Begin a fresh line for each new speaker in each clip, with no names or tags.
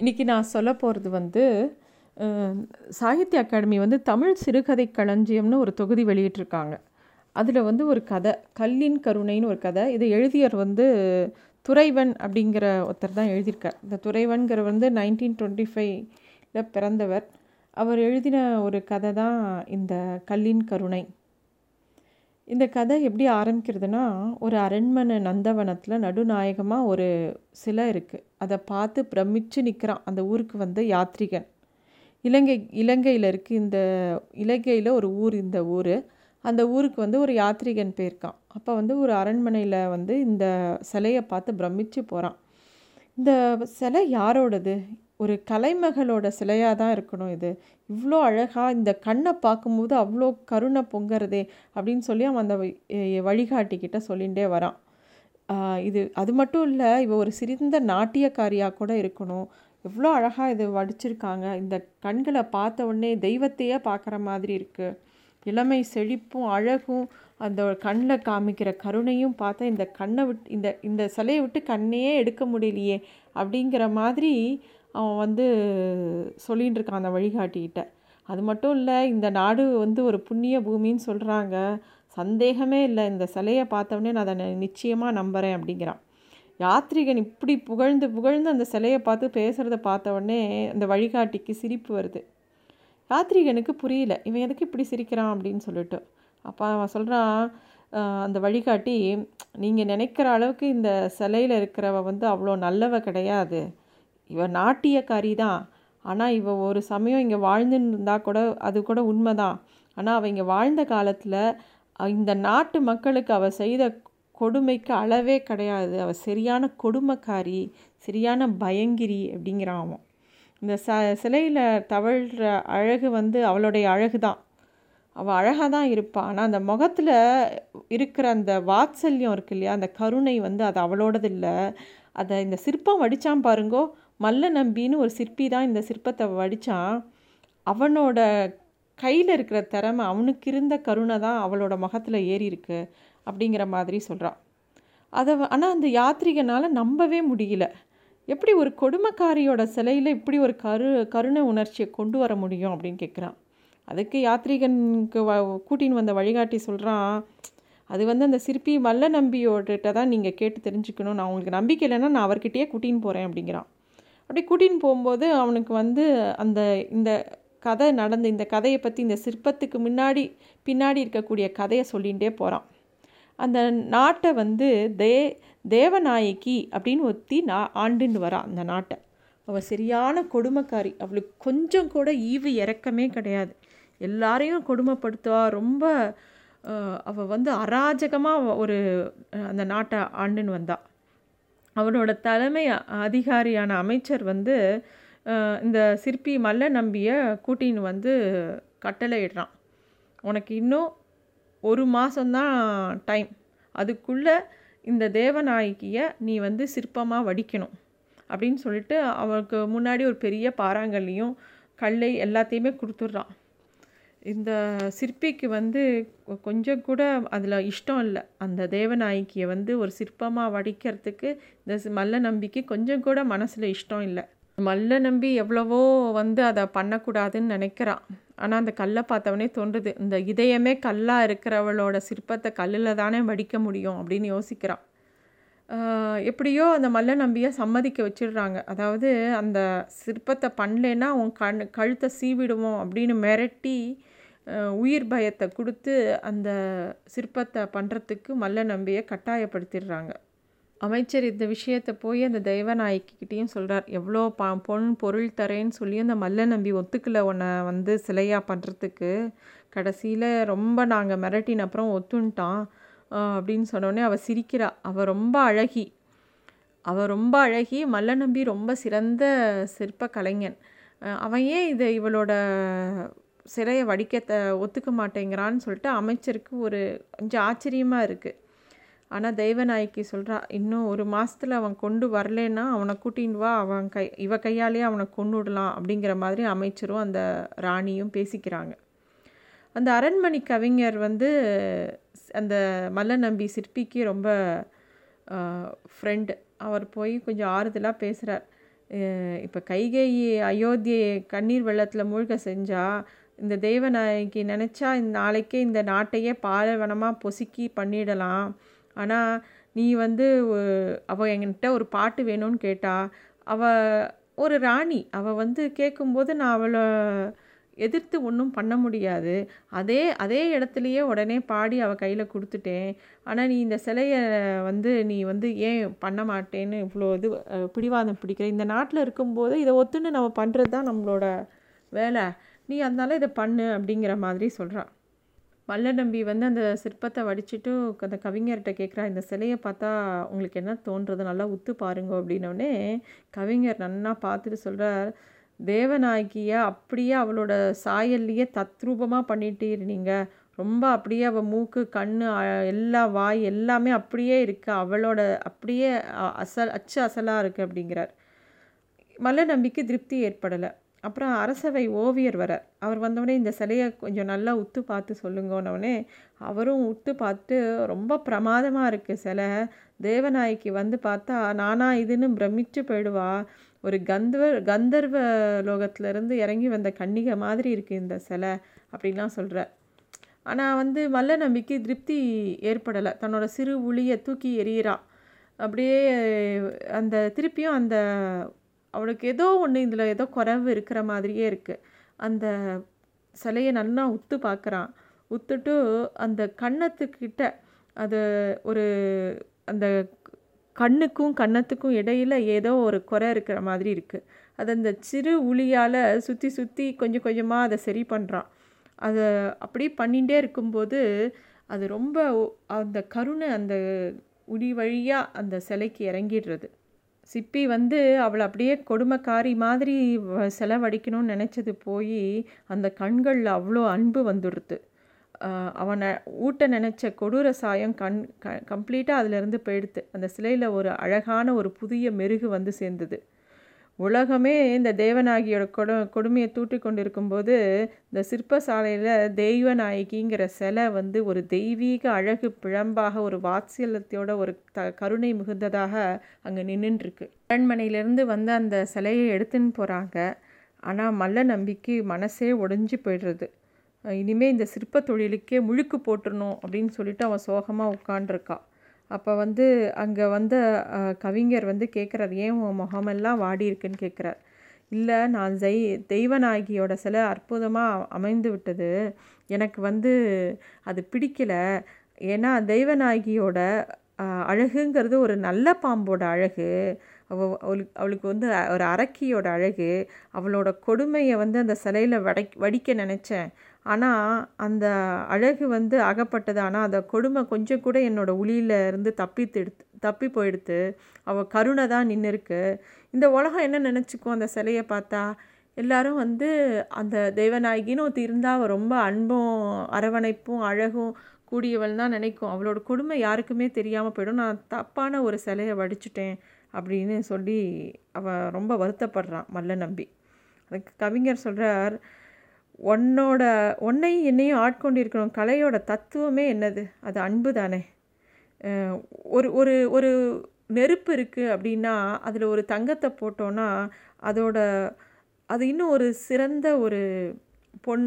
இன்றைக்கி நான் சொல்ல போகிறது வந்து சாகித்ய அகாடமி வந்து தமிழ் சிறுகதை களஞ்சியம்னு ஒரு தொகுதி வெளியிட்டிருக்காங்க. அதில் வந்து ஒரு கதை கல்லின் கருணைன்னு ஒரு கதை. இதை எழுதியர் வந்து துறைவன் அப்படிங்கிற ஒருத்தர் தான் எழுதியிருக்கார். இந்த துறைவன்கிற வந்து நைன்டீன் டுவெண்ட்டி ஃபைவ்ல பிறந்தவர். அவர் எழுதின ஒரு கதை தான் இந்த கல்லின் கருணை. இந்த கதை எப்படி ஆரம்பிக்கிறதுனா ஒரு அரண்மனை நந்தவனத்தில் நடுநாயகமாக ஒரு சிலை இருக்குது அதை பார்த்து பிரமிச்சு நிற்கிறான் அந்த ஊருக்கு வந்த யாத்ரிகன். இலங்கை இலங்கையில் இருக்குது இந்த இலங்கையில் ஒரு ஊர் இந்த ஊர். அந்த ஊருக்கு வந்து ஒரு யாத்ரிகன் போயிருக்கான். அப்போ வந்து ஒரு அரண்மனையில் வந்து இந்த சிலையை பார்த்து பிரமிச்சு போகிறான் இந்த சிலை யாரோடது? ஒரு கலைமகளோட சிலையாக தான் இருக்கணும் இது. இவ்வளோ அழகாக இந்த கண்ணை பார்க்கும்போது அவ்வளோ கருணை பொங்கறதே அப்படின்னு சொல்லி அவன் அந்த வழிகாட்டிக்கிட்ட சொல்லிகிட்டே வரான். இது அது மட்டும் இல்லை இவ ஒரு சிறந்த நாட்டியக்காரியாக கூட இருக்கணும். எவ்வளோ அழகாக இது வடிச்சிருக்காங்க. இந்த கண்களை பார்த்த உடனே தெய்வத்தையே பார்க்குற மாதிரி இருக்குது இளமை செழிப்பும் அழகும் அந்த கண்ணில் காமிக்கிற கருணையும் பார்த்தா இந்த கண்ணை விட்டு இந்த இந்த சிலையை விட்டு கண்ணையே எடுக்க முடியலையே அப்படிங்கிற மாதிரி அவன் வந்து சொல்லிகிட்டு இருக்கான் அந்த வழிகாட்டிக்கிட்ட அது மட்டும் இல்லை இந்த நாடு வந்து ஒரு புண்ணிய பூமின்னு சொல்கிறாங்க சந்தேகமே இல்லை. இந்த சிலையை பார்த்தவொடனே நான் அதை நிச்சயமாக நம்புகிறேன் அப்படிங்கிறான். யாத்ரிகன் இப்படி புகழ்ந்து புகழ்ந்து அந்த சிலையை பார்த்து பேசுகிறத பார்த்த உடனே அந்த வழிகாட்டிக்கு சிரிப்பு வருது. யாத்ரிகனுக்கு புரியல. இவன் எதுக்கு இப்படி சிரிக்கிறான் அப்படின்னு சொல்லிட்டு. அப்போ அவன் சொல்கிறான் அந்த வழிகாட்டி நீங்கள் நினைக்கிற அளவுக்கு இந்த சிலையில் இருக்கிறவ வந்து அவ்வளோ நல்லவ கிடையாது. இவ நாட்டியக்காரி தான். ஆனால் இவ ஒரு சமயம் இங்கே வாழ்ந்துன்னு இருந்தால் கூட அது கூட உண்மை தான் ஆனால் அவள் இங்கே வாழ்ந்த காலத்தில் இந்த நாட்டு மக்களுக்கு அவள் செய்த கொடுமைக்கு அளவே கிடையாது. அவள் சரியான கொடுமைக்காரி சரியான பயங்கிரி அப்படிங்கிறான் இந்த ச சிலையில் தவழ்கிற அழகு வந்து அவளுடைய அழகு தான் அவள் அழகாக தான் இருப்பாள் ஆனால் அந்த முகத்தில் இருக்கிற அந்த வாத்சல்யம் இருக்கு இல்லையா? அந்த கருணை வந்து அது அவளோடது இல்லை அதை இந்த சிற்பம் வடித்தான் பாருங்கோ. மல்ல நம்பின்னு ஒரு சிற்பி தான் இந்த சிற்பத்தை வடித்தான் அவனோட கையில் இருக்கிற திறமை அவனுக்கு இருந்த கருணை தான் அவளோட முகத்தில் ஏறி இருக்கு அப்படிங்கிற மாதிரி சொல்கிறான் அதை ஆனால் அந்த யாத்ரிகனால் நம்பவே முடியல. எப்படி ஒரு கொடுமைக்காரியோட சிலையில் இப்படி ஒரு கரு கருணை உணர்ச்சியை கொண்டு வர முடியும் அப்படின்னு கேட்குறான் அதுக்கு யாத்ரிகனுக்கு வ கூட்டின்னு வந்த வழிகாட்டி சொல்கிறான் அது வந்து அந்த சிற்பி மல்ல நம்பியோட்ட தான் நீங்கள் கேட்டு தெரிஞ்சுக்கணும். நான் உங்களுக்கு நம்பிக்கை இல்லைன்னா நான் அவர்கிட்டயே கூட்டின்னு போகிறேன் அப்படிங்கிறான். அப்படி கூட்டின்னு போகும்போது அவனுக்கு வந்து அந்த இந்த கதை நடந்த இந்த கதையை பற்றி இந்த சிற்பத்துக்கு முன்னாடி பின்னாடி இருக்கக்கூடிய கதையை சொல்லிகிட்டே போகிறான் அந்த நாட்டை வந்து தே தேவநாயகி அப்படின்னு ஒத்தி நா ஆண்டுன்னு வரா அந்த நாட்டை. அவள் சரியான கொடுமைக்காரி. அவளுக்கு கொஞ்சம் கூட ஈவு இறக்கமே கிடையாது. எல்லாரையும் கொடுமைப்படுத்துவா. ரொம்ப அவள் வந்து அராஜகமாக ஒரு அந்த நாட்டை ஆண்டுன்னு வந்தாள் அவனோட தலைமை அதிகாரியான அமைச்சர் வந்து இந்த சிற்பி மல்ல நம்பியை கூட்டின்னு வந்து கட்டளை இடுறான். உனக்கு இன்னும் ஒரு மாதம்தான் டைம் அதுக்குள்ளே இந்த தேவநாயகியை நீ வந்து சிற்பமாக வடிக்கணும். அப்படின்னு சொல்லிட்டு அவனுக்கு முன்னாடி ஒரு பெரிய பாறாங்கல்லையும் கல்லை எல்லாத்தையுமே கொடுத்துட்றான். இந்த சிற்பிக்கு வந்து கொஞ்சம் கூட அதில் இஷ்டம் இல்லை. அந்த தேவநாயகியை வந்து ஒரு சிற்பமாக வடிக்கிறதுக்கு இந்த மல்ல நம்பிக்கு கொஞ்சம் கூட மனசில் இஷ்டம் இல்லை. மல்ல நம்பி எவ்வளவோ வந்து அதை பண்ணக்கூடாதுன்னு நினைக்கிறான். ஆனால் அந்த கல்லை பார்த்தவனே தோன்றுது. இந்த இதயமே கல்லாக இருக்கிறவளோட சிற்பத்தை கல்லில் தானே வடிக்க முடியும் அப்படின்னு யோசிக்கிறான். எப்படியோ அந்த மல்ல நம்பியை சம்மதிக்க வச்சிடுறாங்க. அதாவது அந்த சிற்பத்தை பண்ணலன்னா உன் கண் கழுத்தை சீவிடுவோம் அப்படின்னு மிரட்டி உயிர் பயத்தை கொடுத்து அந்த சிற்பத்தை பண்ணுறதுக்கு மல்ல நம்பியை கட்டாயப்படுத்திடுறாங்க. அமைச்சர் இந்த விஷயத்தை போய் அந்த தெய்வநாயகிக்கிட்டேயும் சொல்கிறார் எவ்வளோ ப பொன் பொருள் தரேன்னு சொல்லி அந்த மல்ல நம்பி ஒத்துக்கல உன்னை வந்து சிலையாக பண்ணுறதுக்கு கடைசியில் ரொம்ப நாங்கள் மிரட்டின அப்புறம் ஒத்துன்ட்டான். அப்படின்னு சொன்னோடனே அவள் சிரிக்கிறா. அவள் ரொம்ப அழகி. அவள் ரொம்ப அழகி மல்ல நம்பி ரொம்ப சிறந்த சிற்ப கலைஞன். அவன் ஏன் இதை இவளோட சிலையை வடிக்க ஒத்துக்க மாட்டேங்கிறான்னு சொல்லிட்டு அமைச்சருக்கு ஒரு கொஞ்சம் ஆச்சரியமாக இருக்குது ஆனால் தெய்வநாயகி சொல்கிறா இன்னும் ஒரு மாதத்தில் அவன் கொண்டு வரலன்னா அவனை கூட்டின்னு வா அவன் கை இவ கையாலே அவனை கொண்டு விடலாம் அப்படிங்கிற மாதிரி அமைச்சரும் அந்த ராணியும் பேசிக்கிறாங்க. அந்த அரண்மனை கவிஞர் வந்து அந்த மல்ல நம்பி சிற்பிக்கு ரொம்ப ஃப்ரெண்டு அவர் போய் கொஞ்சம் ஆறுதலாக பேசுகிறார் இப்போ கைகேயி அயோத்தியை கண்ணீர் வெள்ளத்தில் மூழ்க செஞ்சால் இந்த தெய்வநாயகி நினச்சா இந்த நாளைக்கே இந்த நாட்டையே பாலைவனமாக பொசுக்கி பண்ணிடலாம். ஆனால் நீ வந்து அவள் என்கிட்ட ஒரு பாட்டு வேணும்னு கேட்டா அவள் ஒரு ராணி அவள் வந்து கேட்கும்போது நான் அவளை எதிர்த்து ஒன்றும் பண்ண முடியாது. அதே அதே இடத்துலையே உடனே பாடி அவள் கையில் கொடுத்துட்டேன். ஆனால் நீ இந்த சிலையை வந்து நீ வந்து ஏன் பண்ண மாட்டேன்னு இவ்வளோ இது பிடிவாதம் பிடிக்கிற? இந்த நாட்டில் இருக்கும்போது இதை ஒத்துன்னு நம்ம பண்ணுறது தான் நம்மளோட வேலை. நீ அதனால இதை பண்ணு அப்படிங்கிற மாதிரி சொல்கிறான் வல்ல நம்பி வந்து அந்த சிற்பத்தை வடிச்சிட்டு அந்த கவிஞர்கிட்ட கேட்குறா இந்த சிலையை பார்த்தா உங்களுக்கு என்ன தோன்றது நல்லா உத்து பாருங்க அப்படின்னோடனே கவிஞர் நன்னா பார்த்துட்டு சொல்கிறார் தேவநாயகியை அப்படியே அவளோட சாயல்லையே தத்ரூபமாக பண்ணிட்டீர் நீங்கள் ரொம்ப அப்படியே அவள் மூக்கு கண் எல்லா வாய் எல்லாமே அப்படியே இருக்குது அவளோட அப்படியே அசல் அச்சு அசலாக இருக்குது அப்படிங்கிறார். மல்ல நம்பிக்கை திருப்தி ஏற்படலை. அப்புறம் அரசவை ஓவியர் வர அவர் வந்தோடனே இந்த சிலையை கொஞ்சம் நல்லா உத்து பார்த்து சொல்லுங்கன்னொடனே அவரும் உத்து பார்த்து ரொம்ப பிரமாதமாக இருக்குது சிலை. தேவநாயகி வந்து பார்த்தா நானா இதுன்னு பிரமிச்சு போயிடுவா. ஒரு கந்தவ கந்தர்வ லோகத்திலேருந்து இறங்கி வந்த கன்னிகை மாதிரி இருக்குது இந்த சிலை அப்படின்லாம் சொல்கிறார் ஆனால் வந்து மல்ல நம்பிக்கை திருப்தி ஏற்படலை. தன்னோட சிறு உளியை தூக்கி எறிகிறா அப்படியே அந்த திருப்பியும் அந்த அவளுக்கு ஏதோ ஒன்று இதில் ஏதோ குறைவு இருக்கிற மாதிரியே இருக்குது அந்த சிலையை நல்லா உத்து பார்க்குறான் உத்துட்டு அந்த கன்னத்துக்கிட்ட அது ஒரு அந்த கண்ணுக்கும் கன்னத்துக்கும் இடையில் ஏதோ ஒரு குறை இருக்கிற மாதிரி இருக்குது அது அந்த சிறு உளியால் சுற்றி சுற்றி கொஞ்சம் கொஞ்சமாக அதை சரி பண்ணுறான் அதை அப்படி பண்ணிகிட்டே இருக்கும்போது அது ரொம்ப அந்த கருணை அந்த உடி வழியாக அந்த சிலைக்கு இறங்கிடுறது. சிப்பி வந்து அவளை அப்படியே கொடுமைக்காரி மாதிரி செலவழிக்கணும்னு நினச்சது போய் அந்த கண்களில் அவ்வளோ அன்பு வந்துடுது அவனை ஊட்ட நினச்ச கொடூர சாயம் கண் க கம்ப்ளீட்டாக அதிலிருந்து போயிடுத்து. அந்த சிலையில் ஒரு அழகான ஒரு புதிய மெருகு வந்து சேர்ந்தது. உலகமே இந்த தேவநாயகியோட கொடு கொடுமையை தூட்டி கொண்டு இருக்கும்போது இந்த சிற்பசாலையில் தெய்வநாயகிங்கிற சிலை வந்து ஒரு தெய்வீக அழகு பிழம்பாக ஒரு வாத்சல்யத்தோட ஒரு த கருணை மிகுந்ததாக அங்கே நின்றுருக்கு அரண்மனையிலேருந்து வந்து அந்த சிலையை எடுத்துன்னு போகிறாங்க ஆனால் மல்ல நம்பிக்கை மனசே ஒடிஞ்சு போயிடுறது. இனிமேல் இந்த சிற்ப தொழிலுக்கே முழுக்கு போட்டுடணும் அப்படின்னு சொல்லிட்டு அவன் சோகமாக உட்காண்டிருக்கான் அப்போ வந்து அங்கே வந்த கவிஞர் வந்து கேட்குறார் ஏன் உன் முகமெல்லாம் வாடி இருக்குன்னு கேட்குறார் இல்லை நான் ஜெய் தெய்வநாயகியோட சில அற்புதமாக அமைந்து விட்டது. எனக்கு வந்து அது பிடிக்கலை. ஏன்னா தெய்வநாயகியோட அழகுங்கிறது ஒரு நல்ல பாம்போட அழகு. அவளுக்கு அவளுக்கு வந்து ஒரு அரக்கியோட அழகு. அவளோட கொடுமையை வந்து அந்த சிலையில் வடை வடிக்க நினச்சேன். ஆனால் அந்த அழகு வந்து அகப்பட்டது. ஆனால் அந்த கொடுமை கொஞ்சம் கூட என்னோடய உளியில் இருந்து தப்பித்து எடுத்து தப்பி போயிடுத்து. அவள் கருணை தான் நின்று இருக்கு இந்த உலகம் என்ன நினச்சிக்கும்? அந்த சிலையை பார்த்தா எல்லாரும் வந்து அந்த தெய்வநாயகின்னு ஒருத்தி இருந்தால் அவள் ரொம்ப அன்பும் அரவணைப்பும் அழகும் கூடியவள் தான் நினைக்கும். அவளோட கொடுமை யாருக்குமே தெரியாமல் போயிடும். நான் தப்பான ஒரு சிலையை வடிச்சிட்டேன் அப்படின்னு சொல்லி அவன் ரொம்ப வருத்தப்படுறான் மல்ல நம்பி. அதுக்கு கவிஞர் சொல்கிறார் உன்னோட உன்னையும் என்னையும் ஆட்கொண்டிருக்கணும். கலையோட தத்துவமே என்னது? அது அன்பு தானே. ஒரு ஒரு ஒரு நெருப்பு இருக்குது அப்படின்னா அதில் ஒரு தங்கத்தை போட்டோன்னா அதோட அது இன்னும் ஒரு சிறந்த ஒரு பொன்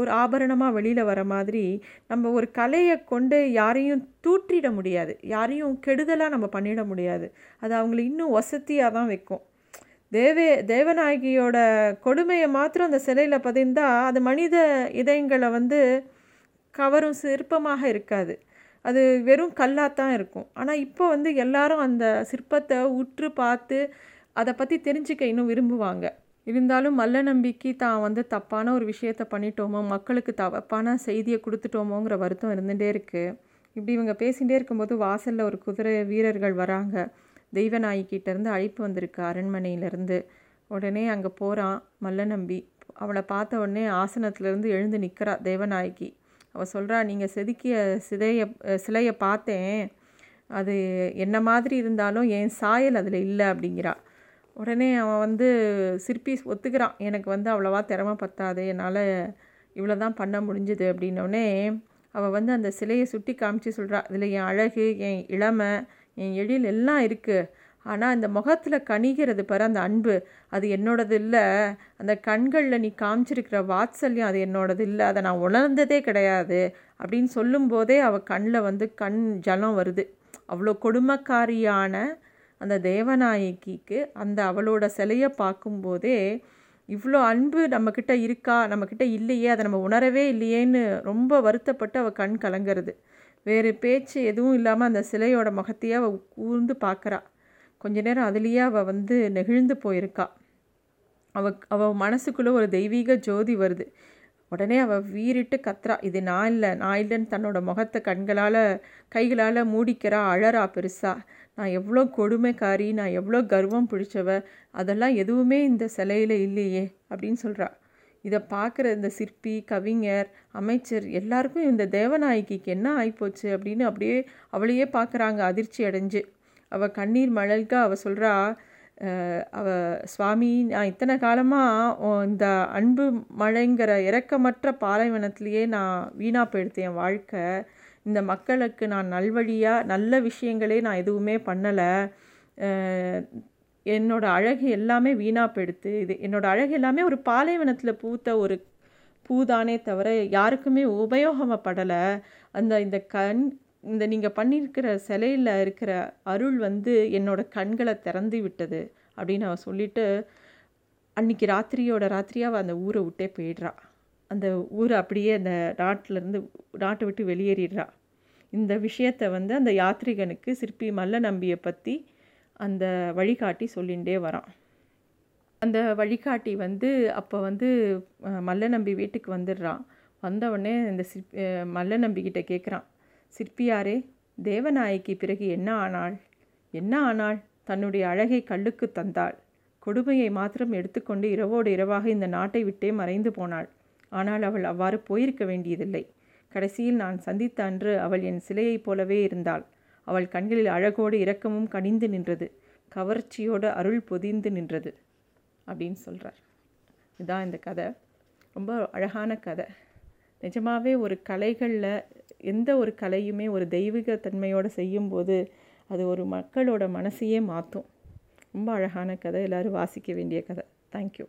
ஒரு ஆபரணமாக வெளியில் வர மாதிரி நம்ம ஒரு கலையை கொண்டு யாரையும் தூற்றிட முடியாது. யாரையும் கெடுதலாக நம்ம பண்ணிட முடியாது. அது அவங்கள இன்னும் வசதியாக தான் வைக்கும். தேவே தேவநாயகியோட கொடுமையை மாத்திரம் அந்த சிலையில் பதிந்தால் அது மனித இதயங்களை வந்து கவரும் சிற்பமாக இருக்காது. அது வெறும் கல்லாக தான் இருக்கும். ஆனால் இப்போ வந்து எல்லாரும் அந்த சிற்பத்தை உற்று பார்த்து அதை பற்றி தெரிஞ்சுக்க இன்னும் விரும்புவாங்க. இருந்தாலும் மல்ல நம்பிக்கை தான் வந்து தப்பான ஒரு விஷயத்த பண்ணிட்டோமோ மக்களுக்கு தப்பான செய்தியை கொடுத்துட்டோமோங்கிற வருத்தம் இருந்துகிட்டே இருக்குது இப்படி இவங்க பேசிகிட்டே இருக்கும்போது வாசலில் ஒரு குதிரை வீரர்கள் வராங்க. தெய்வநாயகிட்டேருந்து அழைப்பு வந்திருக்கு அரண்மனையிலேருந்து. உடனே அங்கே போகிறான் மல்ல நம்பி அவளை பார்த்த உடனே ஆசனத்துலேருந்து எழுந்து நிற்கிறா தேவநாயகி அவள் சொல்கிறா நீங்கள் செதுக்கிய சிதையை சிலையை பார்த்தேன். அது என்ன மாதிரி இருந்தாலும் என் சாயல் அதில் இல்லை அப்படிங்கிறா. உடனே அவன் வந்து சிற்பி ஒத்துக்கிறான். எனக்கு வந்து அவ்வளோவா திறமை பத்தாது. என்னால் இவ்வளோ தான் பண்ண முடிஞ்சுது அப்படின்னோடனே அவள் வந்து அந்த சிலையை சுட்டி காமிச்சு சொல்கிறா. இதில் என் அழகு என் இளமை என் எழில் எல்லாம் இருக்குது ஆனால் இந்த முகத்தில் கணிகிறது பாரு அந்த அன்பு அது என்னோடது இல்லை. அந்த கண்களில் நீ காமிச்சிருக்கிற வாத்சல்யம் அது என்னோடது இல்லை. அதை நான் உணர்ந்ததே கிடையாது. அப்படின்னு சொல்லும்போதே அவள் கண்ணில் வந்து கண் ஜலம் வருது. அவ்வளோ கொடுமைக்காரியான அந்த தேவநாயகிக்கு அந்த அவளோட சிலையை பார்க்கும்போதே இவ்வளோ அன்பு நம்மக்கிட்ட இருக்கா? நம்மக்கிட்ட இல்லையே அதை நம்ம உணரவே இல்லையேன்னு ரொம்ப வருத்தப்பட்டு அவள் கண் கலங்கிறது. வேறு பேச்சு எதுவும் இல்லாமல் அந்த சிலையோட முகத்தையே அவள் கூர்ந்து பார்க்குறா. கொஞ்ச நேரம் அதுலேயே அவள் வந்து நெகிழ்ந்து போயிருக்கா. அவ அவள் மனசுக்குள்ளே ஒரு தெய்வீக ஜோதி வருது. உடனே அவள் வீறிட்டு கத்துறா இது நான் இல்லை நான் இல்லைன்னு தன்னோட முகத்தை கண்களால் கைகளால் மூடிக்கிறா அழறா பெருசா. நான் எவ்வளோ கொடுமைக்காரி நான் எவ்வளோ கர்வம் பிடிச்சவ அதெல்லாம் எதுவுமே இந்த சிலையில் இல்லையே அப்படின்னு சொல்கிறா இதை பார்க்குற இந்த சிற்பி கவிஞர் அமைச்சர் எல்லாருக்கும் இந்த தேவநாயகிக்கு என்ன ஆகிப்போச்சு அப்படின்னு அப்படியே அவளையே பார்க்குறாங்க அதிர்ச்சி அடைஞ்சு. அவள் கண்ணீர் மழல்க அவள் சொல்கிறா அவ சுவாமி நான் இத்தனை காலமாக இந்த அன்பு மழைங்கிற இறக்கமற்ற பாலைவனத்திலேயே நான் வீணாக போயிடுத்தேன் என் வாழ்க்கை. இந்த மக்களுக்கு நான் நல்வழியாக நல்ல விஷயங்களே நான் எதுவுமே பண்ணலை. என்னோட அழகு எல்லாமே வீணாக போயிடுத்து. இது என்னோட அழகு எல்லாமே ஒரு பாலைவனத்தில் பூத்த ஒரு பூதானே தவிர யாருக்குமே உபயோகப்படலை. அந்த இந்த கண் இந்த நீங்கள் பண்ணியிருக்கிற சிலையில் இருக்கிற அருள் வந்து என்னோடய கண்களை திறந்து விட்டது அப்படின்னு அவன் சொல்லிவிட்டு அன்றைக்கி ராத்திரியோட ராத்திரியாக அவள் அந்த ஊரை விட்டே போயிடுறா. அந்த ஊரை அப்படியே அந்த நாட்டிலேருந்து நாட்டை விட்டு வெளியேறிடுறா. இந்த விஷயத்தை வந்து அந்த யாத்ரிகனுக்கு சிற்பி மல்ல நம்பியை பற்றி அந்த வழிகாட்டி சொல்லிகிட்டே வரான். அந்த வழிகாட்டி வந்து அப்போ வந்து மல்ல நம்பி வீட்டுக்கு வந்துடுறான். வந்தவுடனே இந்த சிற்பி மல்ல நம்பிக்கிட்ட கேட்குறான் சிற்பியாரே தேவநாயகி பிறகு என்ன ஆனாள்? என்ன ஆனாள்? தன்னுடைய அழகை கல்லுக்கு தந்தாள். கொடுமையை மாத்திரம் எடுத்துக்கொண்டு இரவோடு இரவாக இந்த நாட்டை விட்டே மறைந்து போனாள். ஆனால் அவள் அவ்வாறு போயிருக்க வேண்டியதில்லை. கடைசியில் நான் சந்தித்த அன்று அவள் என் சிலையைப் போலவே இருந்தாள். அவள் கண்களில் அழகோடு இரக்கமும் கனிந்து நின்றது. கவர்ச்சியோடு அருள் பொதிந்து நின்றது அப்படின்னு சொல்கிறார் இதுதான் இந்த கதை. ரொம்ப அழகான கதை. நிஜமாகவே ஒரு கலைகளில் எந்த ஒரு கலையுமே ஒரு தெய்வீக தன்மையோடு செய்யும்போது அது ஒரு மக்களோட மனசையே மாற்றும் ரொம்ப அழகான கதை. எல்லோரும் வாசிக்க வேண்டிய கதை. தேங்க்யூ